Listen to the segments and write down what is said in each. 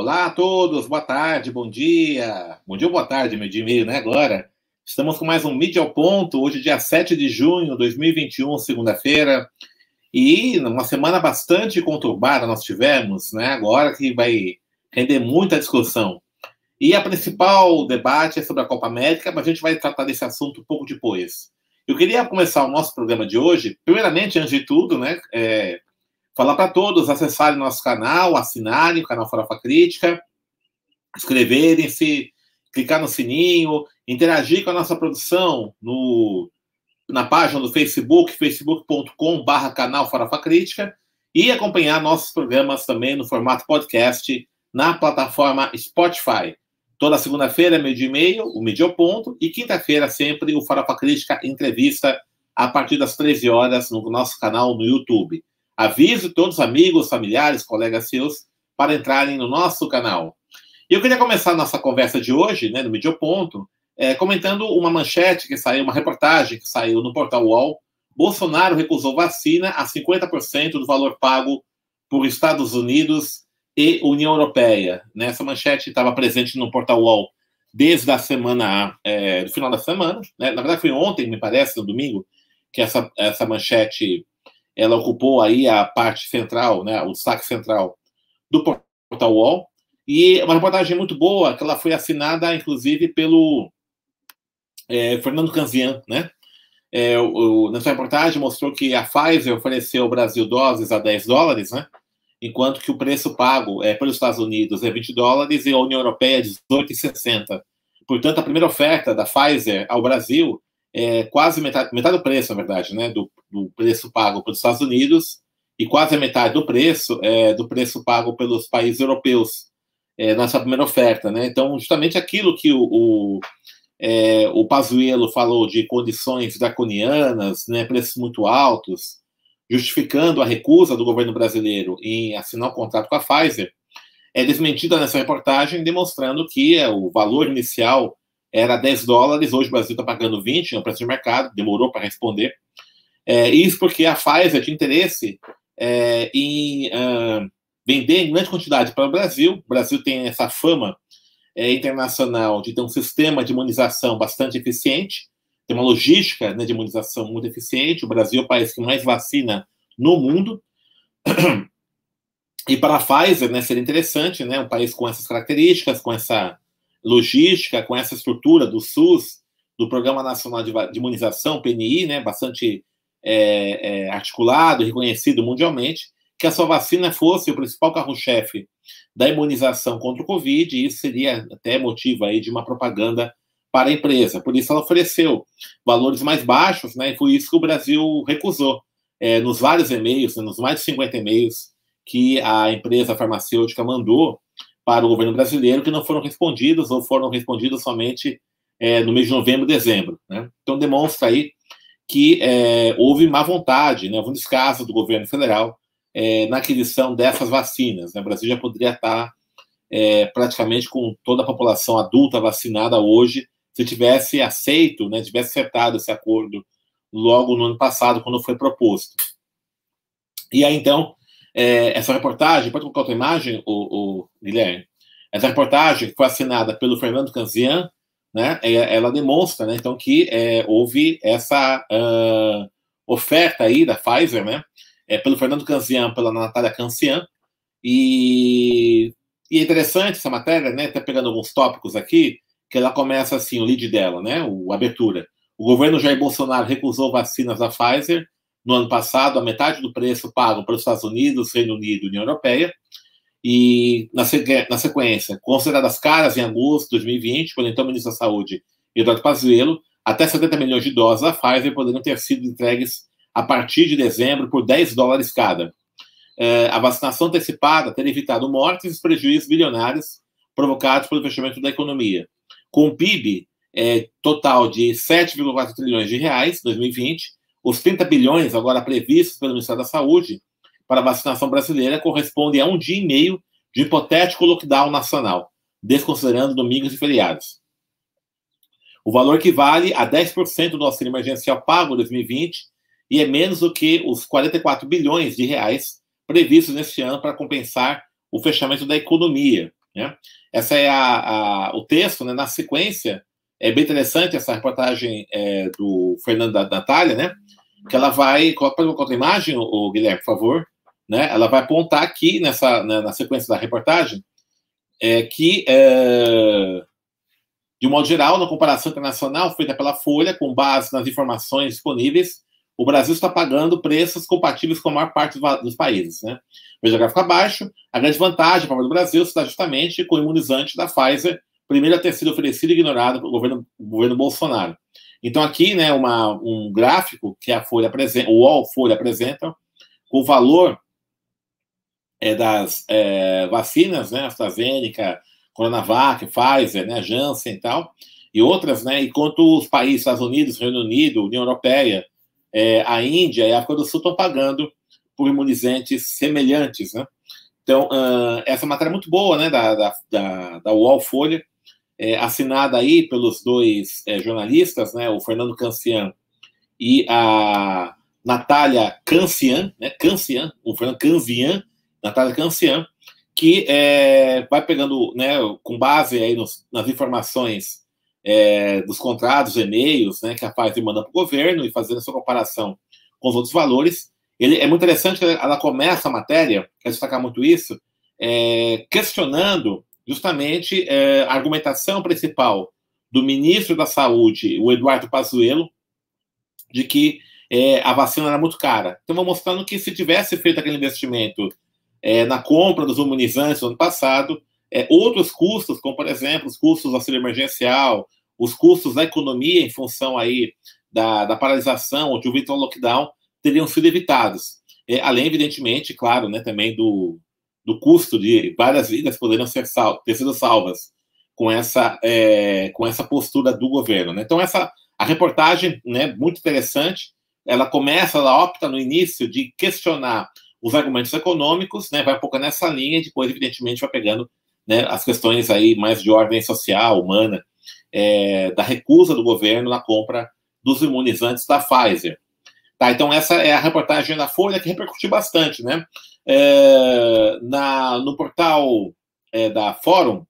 Olá a todos, boa tarde, bom dia. Bom dia ou boa tarde, meu dia e meio, né? Agora. Estamos com mais um Mídia ao Ponto, hoje, dia 7 de junho de 2021, segunda-feira. E uma semana bastante conturbada nós tivemos, né? Agora que vai render muita discussão. E a principal debate é sobre a Copa América, mas a gente vai tratar desse assunto um pouco depois. Eu queria começar o nosso programa de hoje, primeiramente, antes de tudo, né? É, Falar para todos acessarem nosso canal, assinarem o canal Farofa Crítica, inscreverem-se, clicar no sininho, interagir com a nossa produção no, na página do Facebook, facebook.com.br canal Farofa Crítica, e acompanhar nossos programas também no formato podcast na plataforma Spotify. Toda segunda-feira, meio-dia e meio, o Medio Ponto, e quinta-feira, sempre o Farofa Crítica Entrevista, a partir das 13 horas, no nosso canal no YouTube. Avise todos os amigos, familiares, colegas seus para entrarem no nosso canal. E eu queria começar nossa conversa de hoje, né, no Medioponto, é, comentando uma manchete que saiu, uma reportagem que saiu no portal UOL. Bolsonaro recusou vacina a 50% do valor pago por Estados Unidos e União Europeia. Nessa manchete estava presente no portal UOL desde a semana, é, do final da semana. Né? Na verdade, foi ontem, me parece, no domingo, que essa, essa manchete ela ocupou aí a parte central, né, o saque central do portal UOL, e uma reportagem muito boa, que ela foi assinada, inclusive, pelo é, Fernando Canzian, né? É, o, nessa reportagem mostrou que a Pfizer ofereceu ao Brasil doses a 10 dólares, né? Enquanto que o preço pago é, pelos Estados Unidos é 20 dólares e a União Europeia é 18,60. Portanto, a primeira oferta da Pfizer ao Brasil é quase metade, metade do preço, na verdade, né, do, do preço pago pelos Estados Unidos e quase a metade do preço é, do preço pago pelos países europeus é, nessa primeira oferta, né? Então, justamente aquilo que o, o, é, o Pazuello falou de condições draconianas, né, preços muito altos, justificando a recusa do governo brasileiro em assinar o um contrato com a Pfizer, é desmentida nessa reportagem, demonstrando que é, o valor inicial era 10 dólares, hoje o Brasil está pagando 20, é o preço de mercado, demorou para responder. É, isso porque a Pfizer tinha interesse é, em uh, vender em grande quantidade para o Brasil. O Brasil tem essa fama é, internacional de ter um sistema de imunização bastante eficiente, tem uma logística né, de imunização muito eficiente. O Brasil é o país que mais vacina no mundo. E para a Pfizer, né, seria interessante, né, um país com essas características, com essa logística, com essa estrutura do SUS, do Programa Nacional de, de Imunização, PNI, né, bastante é, é, articulado, reconhecido mundialmente, que a sua vacina fosse o principal carro-chefe da imunização contra o Covid, e isso seria até motivo aí de uma propaganda para a empresa. Por isso ela ofereceu valores mais baixos, né, e foi isso que o Brasil recusou. É, nos vários e-mails, nos mais de 50 e-mails que a empresa farmacêutica mandou para o governo brasileiro que não foram respondidos ou foram respondidos somente é, no mês de novembro, dezembro. Né? Então demonstra aí que é, houve má vontade, né, um descaso do governo federal é, na aquisição dessas vacinas. Né? O Brasil já poderia estar é, praticamente com toda a população adulta vacinada hoje, se tivesse aceito, né, tivesse acertado esse acordo logo no ano passado, quando foi proposto. E aí, então, é, essa reportagem, pode colocar outra imagem, o, o, Guilherme? Essa reportagem foi assinada pelo Fernando Canzian, né, é, ela demonstra, né, então, que é, houve essa uh, oferta aí da Pfizer, né, é, pelo Fernando Canzian, pela Natália Cancian, e, e é interessante essa matéria, né, tá pegando alguns tópicos aqui, que ela começa assim, o lead dela, né, o, abertura. O governo Jair Bolsonaro recusou vacinas da Pfizer no ano passado, a metade do preço pago para os Estados Unidos, Reino Unido e União Europeia. E, na, na sequência, consideradas caras em agosto de 2020, quando então o ministro da Saúde, Eduardo Pazuello, até 70 milhões de doses da Pfizer poderiam ter sido entregues a partir de dezembro por 10 dólares cada. É, a vacinação antecipada teria evitado mortes e prejuízos bilionários provocados pelo fechamento da economia. Com o PIB é, total de 7,4 trilhões de reais em 2020, os 30 bilhões agora previstos pelo Ministério da Saúde para a vacinação brasileira correspondem a um dia e meio de hipotético lockdown nacional, desconsiderando domingos e feriados. O valor equivale a 10% do auxílio emergencial pago em 2020 e é menos do que os 44 bilhões de reais previstos neste ano para compensar o fechamento da economia. Né? Essa é a, a, o texto, né? na sequência, é bem interessante essa reportagem é, do Fernando da Natália, né? Que ela vai. Coloca outra imagem, o Guilherme, por favor. Né? Ela vai apontar aqui nessa, na, na sequência da reportagem é, que, é, de um modo geral, na comparação internacional feita pela Folha, com base nas informações disponíveis, o Brasil está pagando preços compatíveis com a maior parte dos países. Né? Veja gráfico abaixo, a grande vantagem para o Brasil está justamente com o imunizante da Pfizer, primeiro a ter sido oferecido e ignorado pelo governo, governo Bolsonaro. Então, aqui, né, uma, um gráfico que a Folha apresenta, o UOL Folha apresenta, com o valor é, das é, vacinas, né, AstraZeneca, Coronavac, Pfizer, né, Janssen e tal, e outras, né, enquanto os países, Estados Unidos, Reino Unido, União Europeia, é, a Índia e a África do Sul estão pagando por imunizantes semelhantes, né? Então, uh, essa matéria é muito boa, né, da, da, da, da UOL Folha, é, assinada aí pelos dois é, jornalistas, né, o Fernando Cancian e a Natália Cancian, né, Cancian, o Fernando Cancian, Natália Cancian, que é, vai pegando, né, com base aí nos, nas informações é, dos contratos, e-mails, né, que a Pfizer manda para o governo e fazendo essa comparação com os outros valores. Ele, é muito interessante que ela começa a matéria, quer destacar muito isso, é, questionando justamente é, a argumentação principal do ministro da Saúde, o Eduardo Pazuello, de que é, a vacina era muito cara. Então, mostrando que se tivesse feito aquele investimento é, na compra dos imunizantes no ano passado, é, outros custos, como por exemplo os custos do auxílio emergencial, os custos da economia em função aí da, da paralisação ou de um eventual lockdown, teriam sido evitados. É, além, evidentemente, claro, né, também do, do custo de várias vidas poderiam ser sal, ter sido salvas com essa, é, com essa postura do governo. Né? Então, essa, a reportagem, né, muito interessante, ela começa, ela opta no início de questionar os argumentos econômicos, né, vai um pouco nessa linha e depois, evidentemente, vai pegando né, as questões aí mais de ordem social, humana, é, da recusa do governo na compra dos imunizantes da Pfizer. Tá, então essa é a reportagem da Folha que repercutiu bastante, né? É, na, no portal é, da Fórum,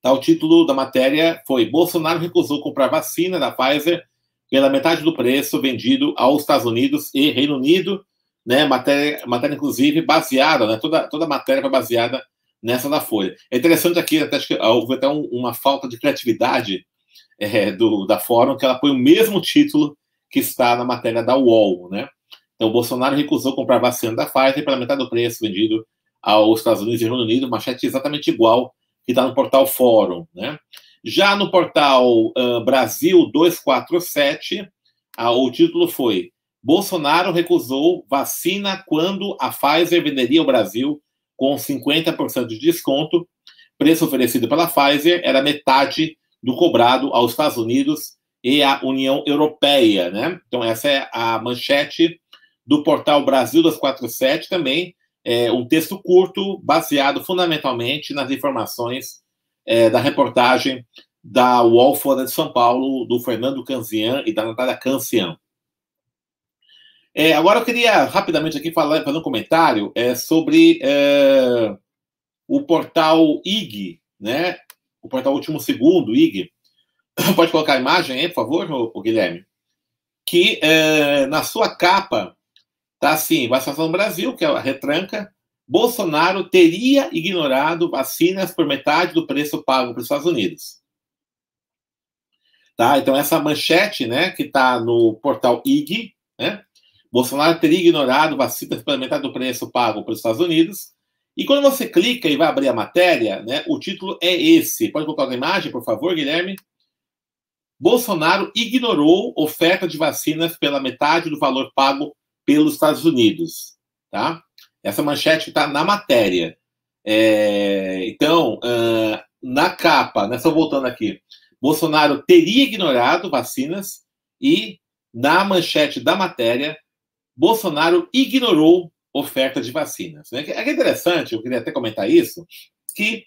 tá, o título da matéria foi Bolsonaro recusou comprar vacina da Pfizer pela metade do preço vendido aos Estados Unidos e Reino Unido, né? Matéria, matéria inclusive baseada, né? Toda, toda matéria foi baseada nessa da Folha. É interessante aqui, até, acho que houve até um, uma falta de criatividade é, do, da Fórum, que ela põe o mesmo título que está na matéria da UOL, né? Então, o Bolsonaro recusou comprar vacina da Pfizer pela metade do preço vendido aos Estados Unidos e Reino Unido, manchete exatamente igual que está no portal Fórum, né? Já no portal uh, Brasil 247, uh, o título foi Bolsonaro recusou vacina quando a Pfizer venderia ao Brasil com 50% de desconto. Preço oferecido pela Pfizer era metade do cobrado aos Estados Unidos e à União Europeia, né? Então essa é a manchete do portal Brasil 247 também, é um texto curto baseado fundamentalmente nas informações é, da reportagem da UOL Folha de São Paulo, do Fernando Canzian e da Natália Cancian. É, agora eu queria rapidamente aqui falar, fazer um comentário é, sobre é, o portal IG, né? O portal Último Segundo, IG. Pode colocar a imagem aí, por favor, o, Guilherme? Que é, na sua capa tá assim: vacinação no Brasil, que é a retranca. Bolsonaro teria ignorado vacinas por metade do preço pago para os Estados Unidos. Tá? Então, essa manchete, né, que está no portal IG, né, Bolsonaro teria ignorado vacinas metade do preço pago para os Estados Unidos. E quando você clica e vai abrir a matéria, né, o título é esse. Pode colocar na imagem, por favor, Guilherme? Bolsonaro ignorou oferta de vacinas pela metade do valor pago pelos Estados Unidos. Tá? Essa manchete está na matéria. É, então, uh, na capa, né, só voltando aqui, Bolsonaro teria ignorado vacinas e na manchete da matéria Bolsonaro ignorou oferta de vacinas. Né? É interessante, eu queria até comentar isso, que,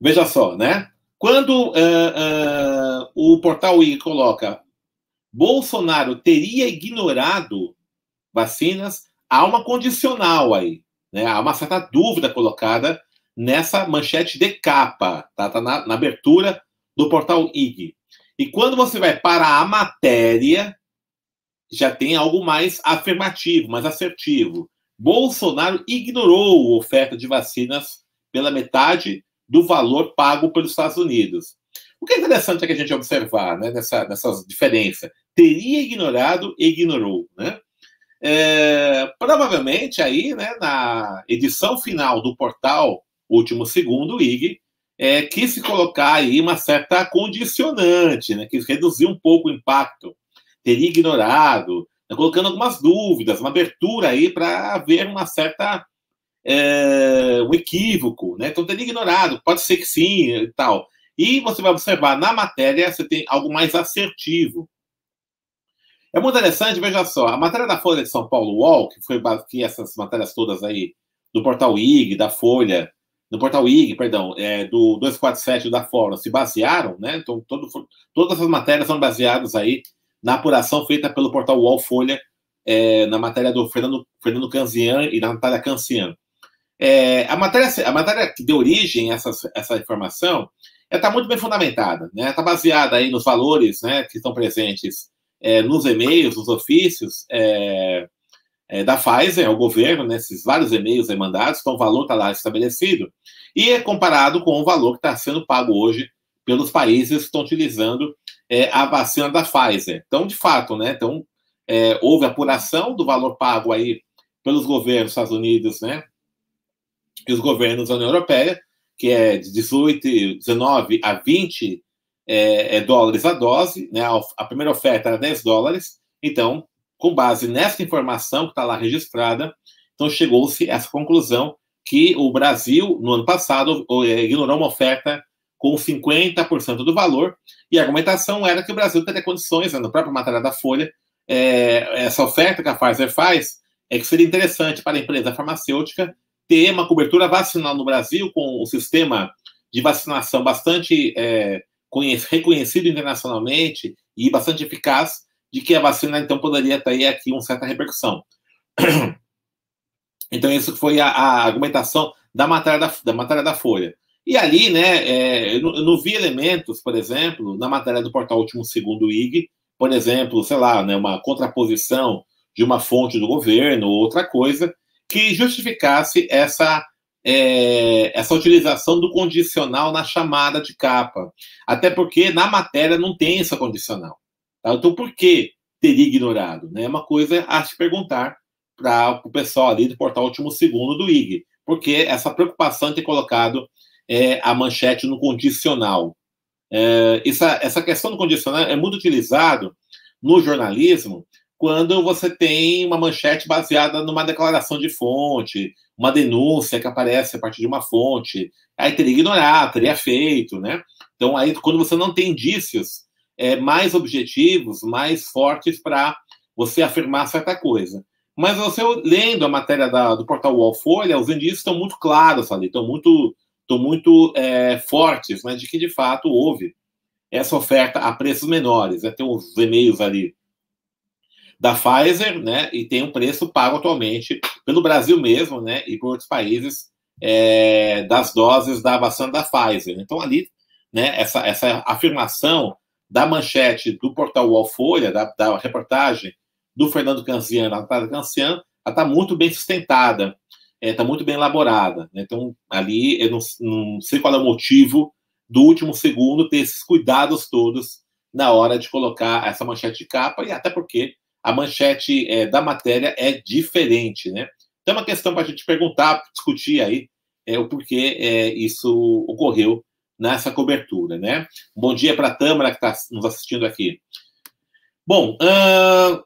veja só, né? Quando uh, uh, o portal I coloca Bolsonaro teria ignorado vacinas, há uma condicional aí, né? há uma certa dúvida colocada nessa manchete de capa, tá? Tá na, na abertura do portal IG. E quando você vai para a matéria, já tem algo mais afirmativo, mais assertivo. Bolsonaro ignorou a oferta de vacinas pela metade do valor pago pelos Estados Unidos. O que é interessante é que a gente observar né, nessa, nessas diferenças. Teria ignorado e ignorou. Né? É, provavelmente aí, né, na edição final do portal Último Segundo, IG, é, quis se colocar aí uma certa condicionante, né, quis reduzir um pouco o impacto, teria ignorado, né, colocando algumas dúvidas, uma abertura aí para haver uma certa é, um equívoco, né? Então teria ignorado, pode ser que sim e tal. E você vai observar na matéria, você tem algo mais assertivo. É muito interessante, veja só, a matéria da Folha de São Paulo UOL, que foi que essas matérias todas aí do portal IG, da Folha, do portal IG, perdão, é, do 247 da Fórum se basearam, né? Então, todo, todas as matérias são baseadas aí na apuração feita pelo portal UOL Folha, é, na matéria do Fernando, Fernando Canzian e da Natália Cancian. É, a, matéria, a matéria que deu origem a essa, essa informação está muito bem fundamentada, né? Está baseada aí nos valores né, que estão presentes é, nos e-mails, nos ofícios é, é, da Pfizer ao governo, né, vários e-mails mandados, então o valor está lá estabelecido, e é comparado com o valor que está sendo pago hoje pelos países que estão utilizando é, a vacina da Pfizer. Então, de fato, né? Então, é, houve apuração do valor pago aí pelos governos dos Estados Unidos, né? E os governos da União Europeia, que é de 18, 19 a 20 é, é, dólares a dose, né? A, primeira oferta era 10 dólares. Então, com base nessa informação que está lá registrada, então chegou-se a essa conclusão que o Brasil, no ano passado, é, ignorou uma oferta com 50% do valor, e a argumentação era que o Brasil teria condições, né, no próprio matéria da Folha, é, essa oferta que a Pfizer faz, é que seria interessante para a empresa farmacêutica ter uma cobertura vacinal no Brasil com um sistema de vacinação bastante é, reconhecido internacionalmente e bastante eficaz, de que a vacina, então, poderia ter aqui uma certa repercussão. Então, isso foi a, a argumentação da matéria da, da, matéria da Folha. E ali, né, é, eu, não, vi elementos, por exemplo, na matéria do portal Último Segundo IG, por exemplo, sei lá, né, uma contraposição de uma fonte do governo ou outra coisa que justificasse essa é, essa utilização do condicional na chamada de capa. Até porque na matéria não tem essa condicional. Tá? Então, por que teria ignorado? Né? É uma coisa a se perguntar para o pessoal ali do portal Último Segundo do IG. Porque essa preocupação de ter colocado é, a manchete no condicional. É, essa, essa questão do condicional é muito utilizado no jornalismo quando você tem uma manchete baseada numa declaração de fonte, uma denúncia que aparece a partir de uma fonte, aí teria ignorado, teria feito, né? Então, aí, quando você não tem indícios é, mais objetivos, mais fortes para você afirmar certa coisa. Mas você lendo a matéria da, do portal UOL Folha, os indícios estão muito claros ali, estão muito, muito é, fortes, mas de que de fato houve essa oferta a preços menores. Né? Tem os e-mails ali da Pfizer, né? E tem um preço pago atualmente pelo Brasil mesmo, né? E por outros países é, das doses da vacina da Pfizer. Então ali, né? Essa, essa afirmação da manchete do portal UOL Folha, da, da reportagem do Fernando Cancian, da Natália Cancian, está muito bem sustentada, está é, muito bem elaborada. Né? Então, ali, eu não, não, sei qual é o motivo do último segundo ter esses cuidados todos na hora de colocar essa manchete de capa, e até porque a manchete é, da matéria é diferente, né? Então, é uma questão para a gente perguntar, discutir aí é, o porquê é, isso ocorreu nessa cobertura, né? Bom dia para a Tâmara, que está nos assistindo aqui. Bom, uh,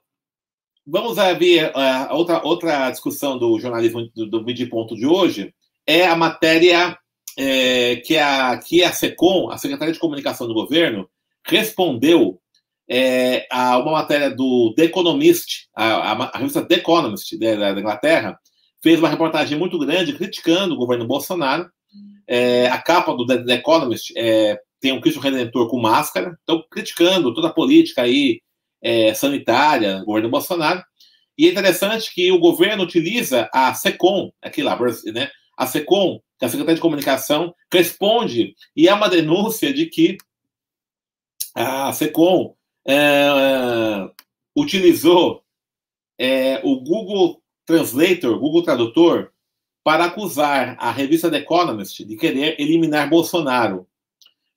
vamos ver uh, outra, outra discussão do jornalismo do, do Midi Ponto de hoje, é a matéria é, que, a, que a SECOM, a Secretaria de Comunicação do Governo, respondeu é, a uma matéria do The Economist, a, a, a revista The Economist da, da, Inglaterra, fez uma reportagem muito grande criticando o governo Bolsonaro. É, a capa do The, The Economist é, tem um Cristo Redentor com máscara, então criticando toda a política aí é, sanitária governo Bolsonaro. E é interessante que o governo utiliza a SECOM, aqui lá, né? A SECOM que a Secretaria de Comunicação responde, e é uma denúncia de que a SECOM é, utilizou é, o Google Translator, Google Tradutor, para acusar a revista The Economist de querer eliminar Bolsonaro.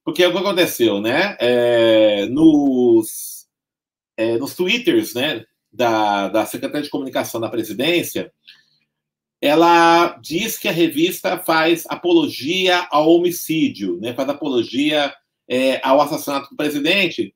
Porque é o que aconteceu, né? É, nos, é, nos twitters né, da, da Secretaria de Comunicação da Presidência, ela diz que a revista faz apologia ao homicídio, né, faz apologia é, ao assassinato do presidente,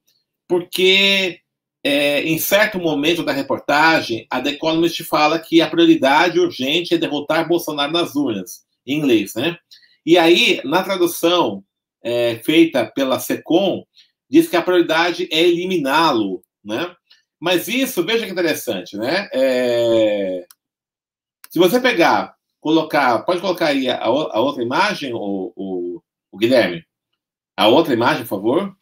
porque é, em certo momento da reportagem, a The Economist fala que a prioridade urgente é derrotar Bolsonaro nas urnas, em inglês, né? E aí, na tradução é, feita pela SECOM, diz que a prioridade é eliminá-lo, né? Mas isso, veja que interessante, né? É... Se você pegar, colocar, pode colocar aí a, a outra imagem, o, o, o, Guilherme? A outra imagem, por favor.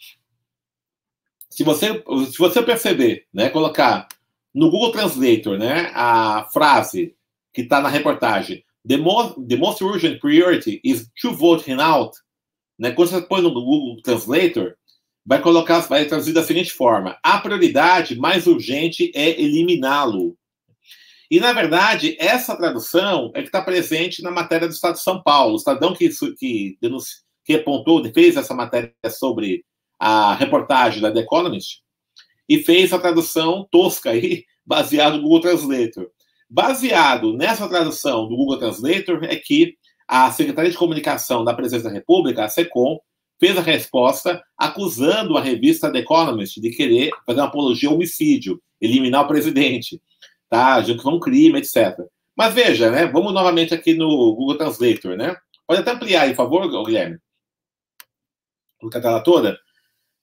Se você, se você perceber, né, colocar no Google Translator, né, a frase que está na reportagem, the most, the most urgent priority is to vote out, né, quando você põe no Google Translator, vai colocar, vai traduzir da seguinte forma: a prioridade mais urgente é eliminá-lo. E, na verdade, essa tradução é que está presente na matéria do Estado de São Paulo. O Estadão que, que, que apontou, fez essa matéria sobre a reportagem da The Economist e fez a tradução tosca aí, baseado no Google Translator. Baseado nessa tradução do Google Translator é que a Secretaria de Comunicação da Presidência da República, a SECOM, fez a resposta acusando a revista The Economist de querer fazer uma apologia ao homicídio, eliminar o presidente tá? Junto com um crime, etc. Mas veja, né? Vamos novamente aqui no Google Translator, né? Pode até ampliar por favor, Guilherme. Colocar a tela toda.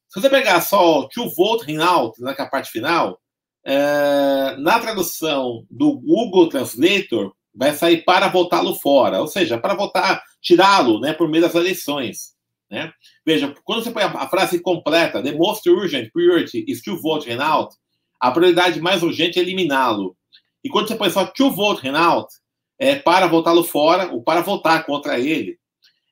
Se você pegar só to vote him out, né, que é a parte final, é, na tradução do Google Translator, vai sair para votá-lo fora, ou seja, para votar, tirá-lo né, por meio das eleições. Né? Veja, quando você põe a, frase completa, the most urgent priority is to vote him out, a prioridade mais urgente é eliminá-lo. E quando você põe só to vote Renault, é para votá-lo fora ou para votar contra ele.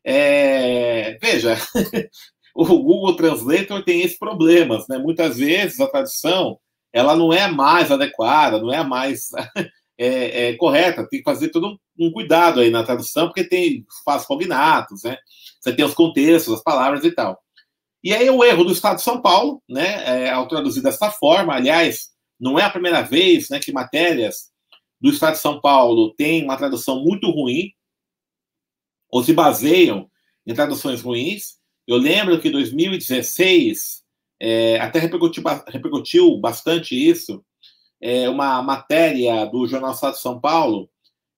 É, veja, o Google Translator tem esses problemas, né? Muitas vezes a tradução ela não é mais adequada, não é mais é, é, correta. Tem que fazer todo um, um, cuidado aí na tradução, porque tem espaços cognatos, né? Você tem os contextos, as palavras e tal. E aí o erro do Estado de São Paulo, né, é, ao traduzir dessa forma, aliás, não é a primeira vez né, que matérias do Estado de São Paulo têm uma tradução muito ruim, ou se baseiam em traduções ruins. Eu lembro que em 2016, é, até repercutiu, repercutiu, bastante isso, é, uma matéria do Jornal Estado de São Paulo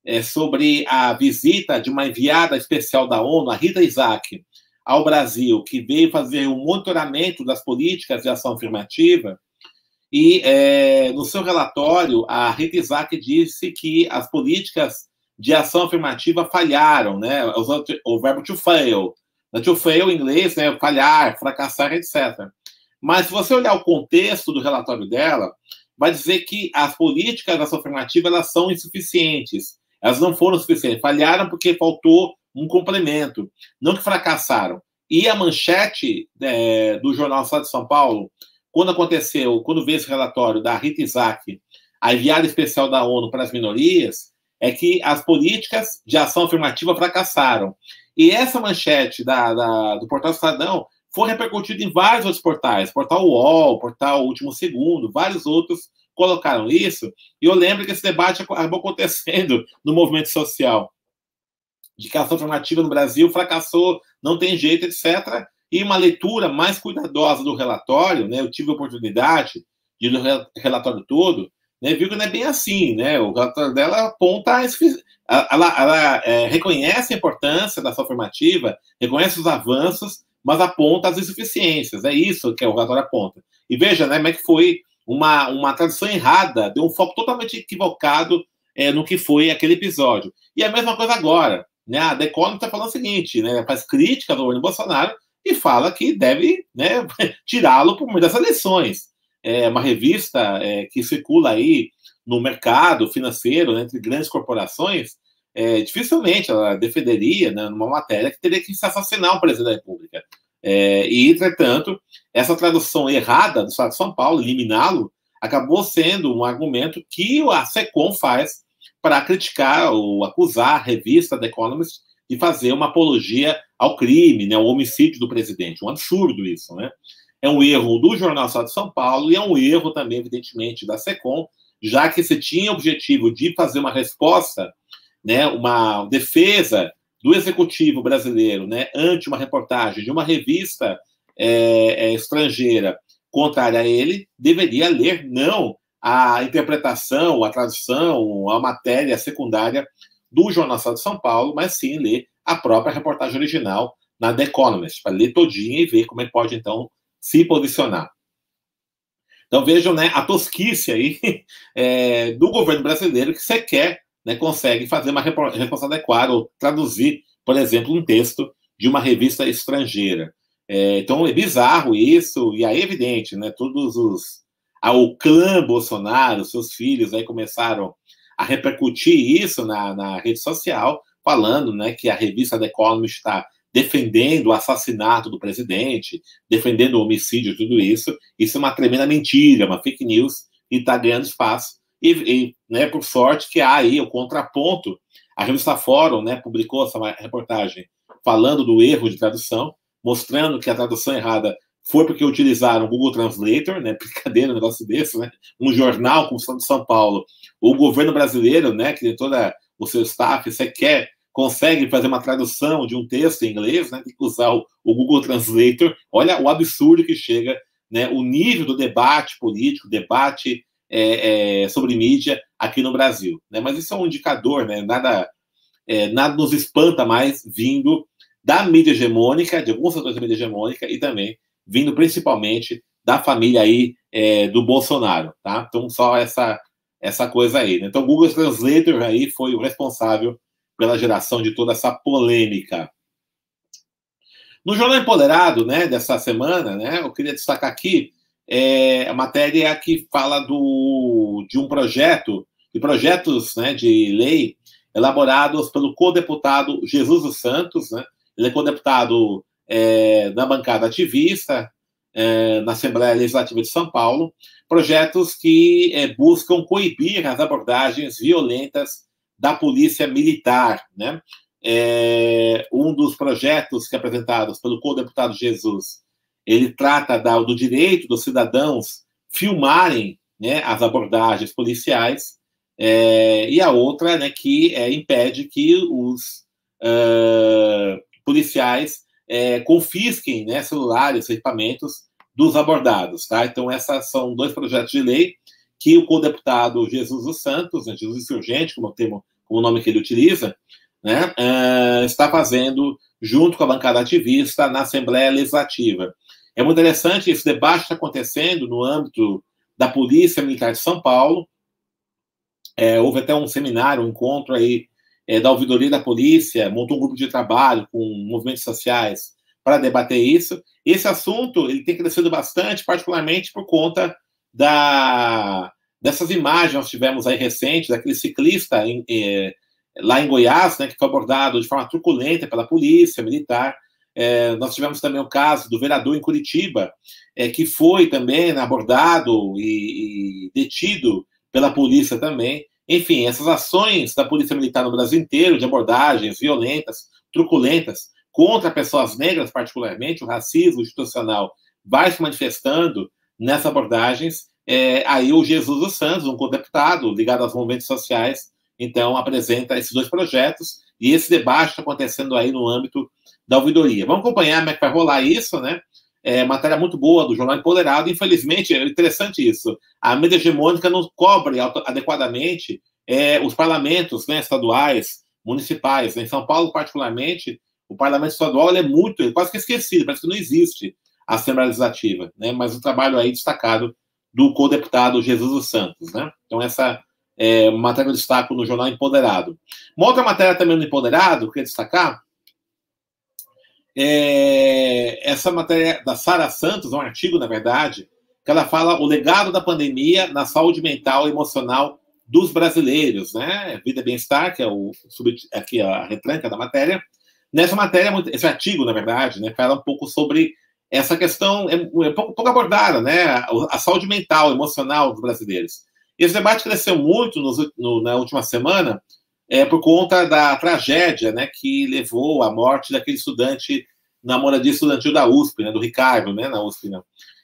é, sobre a visita de uma enviada especial da ONU, a Rita Isaac, ao Brasil, que veio fazer um monitoramento das políticas de ação afirmativa, e é, no seu relatório, a Rita Isaac disse que as políticas de ação afirmativa falharam, né? O verbo to fail. To fail em inglês, né? Falhar, fracassar, etc. Mas se você olhar o contexto do relatório dela, vai dizer que as políticas de ação afirmativa elas são insuficientes. Elas não foram suficientes. Falharam porque faltou um complemento, não que fracassaram. E a manchete é, do Jornal Estado de São Paulo, quando aconteceu, quando veio esse relatório da Rita Isaac, a enviada especial da ONU para as minorias, é que as políticas de ação afirmativa fracassaram. E essa manchete da, da, do Portal Estadão foi repercutida em vários outros portais, Portal UOL, Portal Último Segundo, vários outros colocaram isso. E eu lembro que esse debate acabou acontecendo no movimento social de que a ação formativa no Brasil fracassou, não tem jeito, etc. E uma leitura mais cuidadosa do relatório, né? Eu tive a oportunidade de ler o relatório todo, né? Viu que não é bem assim, né? O relatório dela aponta, ela, ela é, reconhece a importância da ação formativa, reconhece os avanços, mas aponta as insuficiências. É isso que o relatório aponta. E veja, né? Como é que foi uma, uma tradução errada, deu um foco totalmente equivocado é, no que foi aquele episódio. E a mesma coisa agora. Né? A The Economist está falando o seguinte, né? faz crítica ao governo Bolsonaro e fala que deve né, tirá-lo por meio das eleições. É uma revista é, que circula aí no mercado financeiro, né, entre grandes corporações, é, dificilmente ela defenderia né, numa matéria que teria que assassinar o presidente da República. É, e, entretanto, essa tradução errada do Estado de São Paulo, eliminá-lo, acabou sendo um argumento que a SECOM faz para criticar ou acusar a revista The Economist de fazer uma apologia ao crime, né, ao homicídio do presidente. Um absurdo isso, né? É um erro do Jornal Estado de São Paulo e é um erro também, evidentemente, da SECOM, já que se tinha o objetivo de fazer uma resposta, né, uma defesa do executivo brasileiro né, ante uma reportagem de uma revista é, é, estrangeira contrária a ele, deveria ler não a interpretação, a tradução, a matéria secundária do Jornal Estado de São Paulo, mas sim ler a própria reportagem original na The Economist, para ler todinha e ver como é que pode, então, se posicionar. Então vejam né, a tosquice aí é, do governo brasileiro que sequer né, consegue fazer uma resposta adequada ou traduzir, por exemplo, um texto de uma revista estrangeira. É, então é bizarro isso, e aí é evidente, né? Todos os. O clã Bolsonaro, seus filhos aí começaram a repercutir isso na, na rede social, falando né, que a revista The Economist está defendendo o assassinato do presidente, defendendo o homicídio, tudo isso. Isso é uma tremenda mentira, uma fake news que está ganhando espaço. E, e né, por sorte que há aí o contraponto. A revista Fórum né, publicou essa reportagem falando do erro de tradução, mostrando que a tradução errada foi porque utilizaram o Google Translator, né? Brincadeira, um negócio desse, né? Um jornal como o de São Paulo, o governo brasileiro, né? Que tem toda o seu staff, você quer consegue fazer uma tradução de um texto em inglês, né, tem que usar o, o, Google Translator. Olha o absurdo que chega, né, o nível do debate político, debate é, é, sobre mídia aqui no Brasil. Né? Mas isso é um indicador, né? nada, é, nada nos espanta mais vindo da mídia hegemônica, de alguns setores da mídia hegemônica, e também vindo principalmente da família aí é, do Bolsonaro. Tá? Então, só essa, essa coisa aí. Né? Então, o Google Translator aí foi o responsável pela geração de toda essa polêmica. No Jornal Empoderado, né, dessa semana, né, eu queria destacar aqui é, a matéria que fala do, de um projeto, de projetos né, de lei elaborados pelo co-deputado Jesus dos Santos, né, ele é co-deputado é, da bancada ativista é, na Assembleia Legislativa de São Paulo, projetos que é, buscam coibir as abordagens violentas da Polícia Militar, né? É, um dos projetos que é apresentados pelo co-deputado Jesus, ele trata da, do direito dos cidadãos filmarem né, as abordagens policiais, é, e a outra né, que é, impede que os uh, policiais é, confisquem né, celulares, equipamentos dos abordados. Tá? Então, esses são dois projetos de lei que o co-deputado Jesus dos Santos, né, Jesus Insurgente, como, como o nome que ele utiliza, né, uh, está fazendo junto com a bancada ativista na Assembleia Legislativa. É muito interessante, esse debate está acontecendo no âmbito da Polícia Militar de São Paulo. É, houve até um seminário, um encontro aí é, da Ouvidoria da Polícia, montou um grupo de trabalho com movimentos sociais para debater isso. Esse assunto ele tem crescido bastante, particularmente por conta da, dessas imagens nós tivemos aí recentes, daquele ciclista em, é, lá em Goiás, né, que foi abordado de forma truculenta pela polícia militar. É, nós tivemos também o caso do vereador em Curitiba, é, que foi também abordado e, e, detido pela polícia também. Enfim, essas ações da polícia militar no Brasil inteiro, de abordagens violentas, truculentas, contra pessoas negras, particularmente, o racismo institucional vai se manifestando nessas abordagens. É, aí o Jesus dos Santos, um co-deputado ligado aos movimentos sociais, então apresenta esses dois projetos e esse debate está acontecendo aí no âmbito da ouvidoria. Vamos acompanhar como é que vai rolar isso, né? É, matéria muito boa do Jornal Empoderado. Infelizmente, é interessante isso. A mídia hegemônica não cobre adequadamente é, os parlamentos né, estaduais, municipais. Né? Em São Paulo, particularmente, o parlamento estadual é muito, é quase que esquecido, parece que não existe a Assembleia Legislativa, né? mas o trabalho aí destacado do co-deputado Jesus dos Santos. Né? Então, essa é matéria que eu destaco no Jornal Empoderado. Uma outra matéria também no Empoderado, que eu queria destacar, é essa matéria da Sara Santos, um artigo, na verdade, que ela fala o legado da pandemia na saúde mental e emocional dos brasileiros, né? Vida e Bem-Estar, que é o aqui a retranca da matéria. Nessa matéria, esse artigo, na verdade, né, fala um pouco sobre essa questão, é, é pouco, pouco, abordada, né? A, saúde mental, emocional dos brasileiros. Esse debate cresceu muito nos, no, na última semana é, por conta da tragédia né, que levou à morte daquele estudante na moradia estudantil da USP, né, do Ricardo, né, na USP. Né?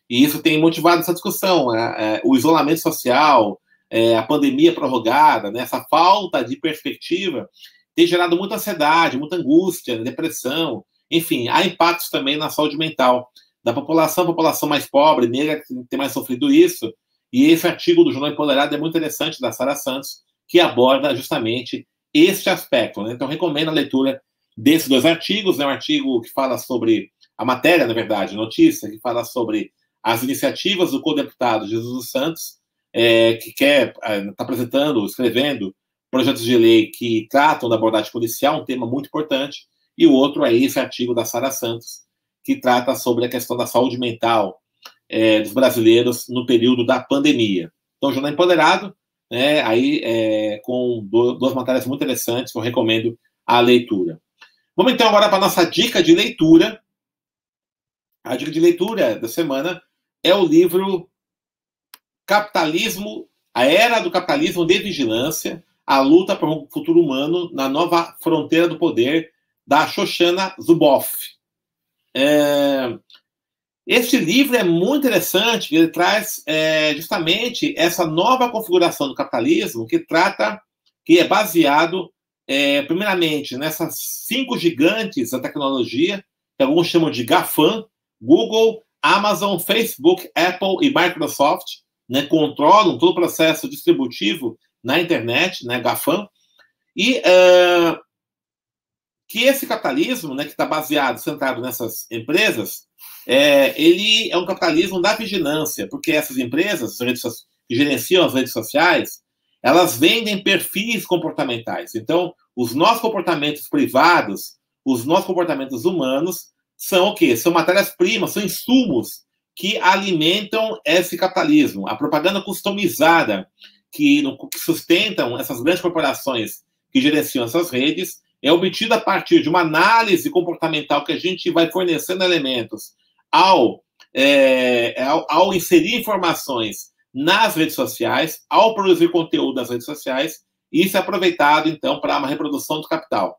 E isso tem motivado essa discussão, né, é, o isolamento social, é, a pandemia prorrogada, né, essa falta de perspectiva tem gerado muita ansiedade, muita angústia, né, depressão, enfim, há impactos também na saúde mental da população, a população mais pobre, negra, que tem mais sofrido isso. E esse artigo do Jornal Empoderado é muito interessante, da Sara Santos, que aborda justamente este aspecto. Né? Então, recomendo a leitura desses dois artigos. É né? um artigo que fala sobre a matéria, na verdade, notícia, que fala sobre as iniciativas do co-deputado Jesus dos Santos, é, que quer, está é, apresentando, escrevendo projetos de lei que tratam da abordagem policial, um tema muito importante, e o outro é esse artigo da Sara Santos, que trata sobre a questão da saúde mental é, dos brasileiros no período da pandemia. Então, Jornal Empoderado, né, aí é, com duas matérias muito interessantes, eu recomendo a leitura. Vamos então agora para a nossa dica de leitura. A dica de leitura da semana é o livro Capitalismo, a Era do Capitalismo de Vigilância, a luta por um futuro humano na nova fronteira do poder, da Shoshana Zuboff. É, este livro é muito interessante, ele traz é, justamente essa nova configuração do capitalismo que trata, que é baseado, é, primeiramente, nessas cinco gigantes da tecnologia, que alguns chamam de GAFAM, Google, Amazon, Facebook, Apple e Microsoft, né, controlam todo o processo distributivo na internet, né, GAFAM, e uh, que esse capitalismo, né, que está baseado, centrado nessas empresas, é, ele é um capitalismo da vigilância, porque essas empresas que gerenciam as redes sociais, elas vendem perfis comportamentais. Então, os nossos comportamentos privados, os nossos comportamentos humanos, são o quê? São matérias-primas, são insumos que alimentam esse capitalismo. A propaganda customizada que, que sustentam essas grandes corporações que gerenciam essas redes é obtida a partir de uma análise comportamental que a gente vai fornecendo elementos ao, é, ao, ao, inserir informações nas redes sociais, ao produzir conteúdo nas redes sociais, isso é aproveitado, então, para uma reprodução do capital.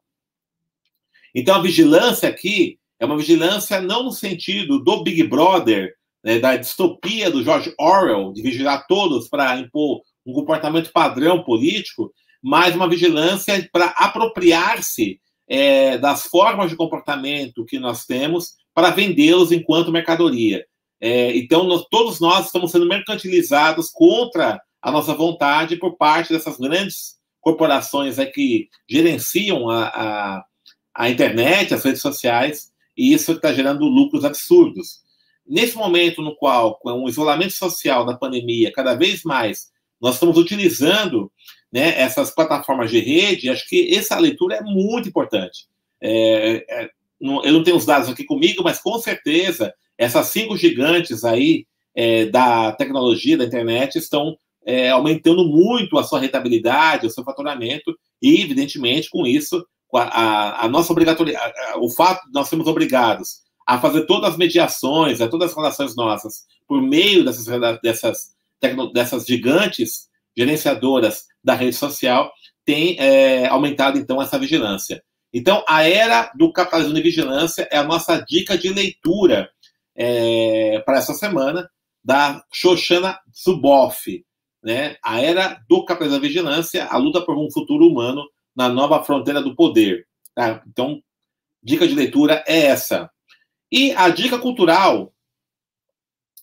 Então, a vigilância aqui é uma vigilância não no sentido do Big Brother, né, da distopia do George Orwell, de vigiar todos para impor um comportamento padrão político, mas uma vigilância para apropriar-se é, das formas de comportamento que nós temos para vendê-los enquanto mercadoria. É, então, nós, todos nós estamos sendo mercantilizados contra a nossa vontade por parte dessas grandes corporações é, que gerenciam a, a, a, internet, as redes sociais, e isso está gerando lucros absurdos. Nesse momento no qual, com o isolamento social da pandemia, cada vez mais nós estamos utilizando né, essas plataformas de rede, acho que essa leitura é muito importante. É, é, não, eu não tenho os dados aqui comigo, mas com certeza essas cinco gigantes aí é, da tecnologia, da internet, estão é, aumentando muito a sua rentabilidade, o seu faturamento, e, evidentemente, com isso, a, a, nossa obrigatoriedade, o fato de nós sermos obrigados a fazer todas as mediações, a todas as relações nossas, por meio dessas, dessas, dessas gigantes gerenciadoras da rede social, tem é, aumentado, então, essa vigilância. Então, a era do capitalismo de vigilância é a nossa dica de leitura é, para essa semana, da Shoshana Zuboff. Né? A era do capitalismo da vigilância, a luta por um futuro humano na nova fronteira do poder. Tá? Então, dica de leitura é essa. E a dica cultural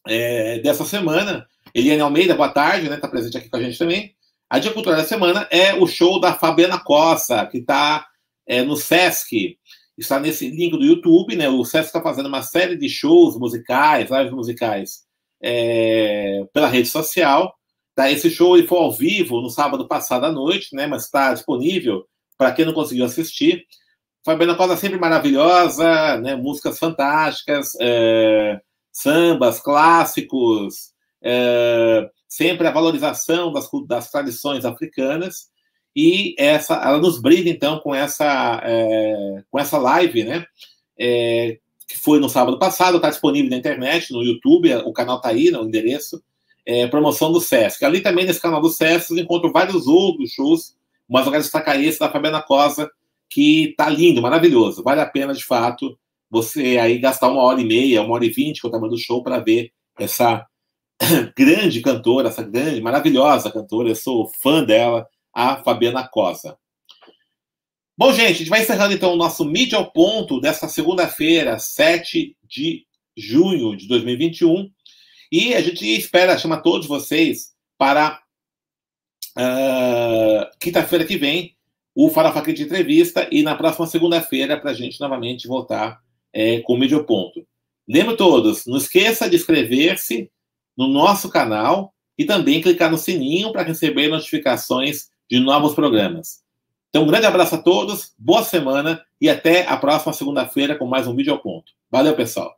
é, dessa semana, Eliane Almeida, boa tarde, né? Tá presente aqui com a gente também. A dica cultural da semana é o show da Fabiana Costa, que está é, no Sesc, está nesse link do YouTube, né? O Sesc está fazendo uma série de shows musicais, lives musicais, é, pela rede social. Tá? Esse show ele foi ao vivo no sábado passado à noite, né? Mas está disponível para quem não conseguiu assistir. Fabiana Costa sempre maravilhosa, né? Músicas fantásticas, é, sambas clássicos, é, sempre a valorização das, das tradições africanas e essa, ela nos brinda então com essa, é, com essa live, né? É, que foi no sábado passado, está disponível na internet, no YouTube, o canal está aí, no endereço, é, promoção do Sesc. Ali também, nesse canal do Sesc, eu encontro vários outros shows, mas eu quero destacar esse da Fabiana Cosa, que tá lindo, maravilhoso. Vale a pena, de fato, você aí gastar uma hora e meia, uma hora e vinte, é o tamanho do show, para ver essa grande cantora, essa grande, maravilhosa cantora, eu sou fã dela, a Fabiana Cosa. Bom, gente, a gente vai encerrando então o nosso Mídia ao Ponto desta segunda-feira, 7 de junho de 2021. E a gente espera chamar todos vocês para uh, quinta-feira que vem, o Farofa de Entrevista, e na próxima segunda-feira, para a gente novamente voltar é, com o Mídia ao Ponto. Lembro todos, não esqueça de inscrever-se no nosso canal e também clicar no sininho para receber notificações de novos programas. Então, um grande abraço a todos, boa semana e até a próxima segunda-feira com mais um vídeo ao ponto. Valeu, pessoal!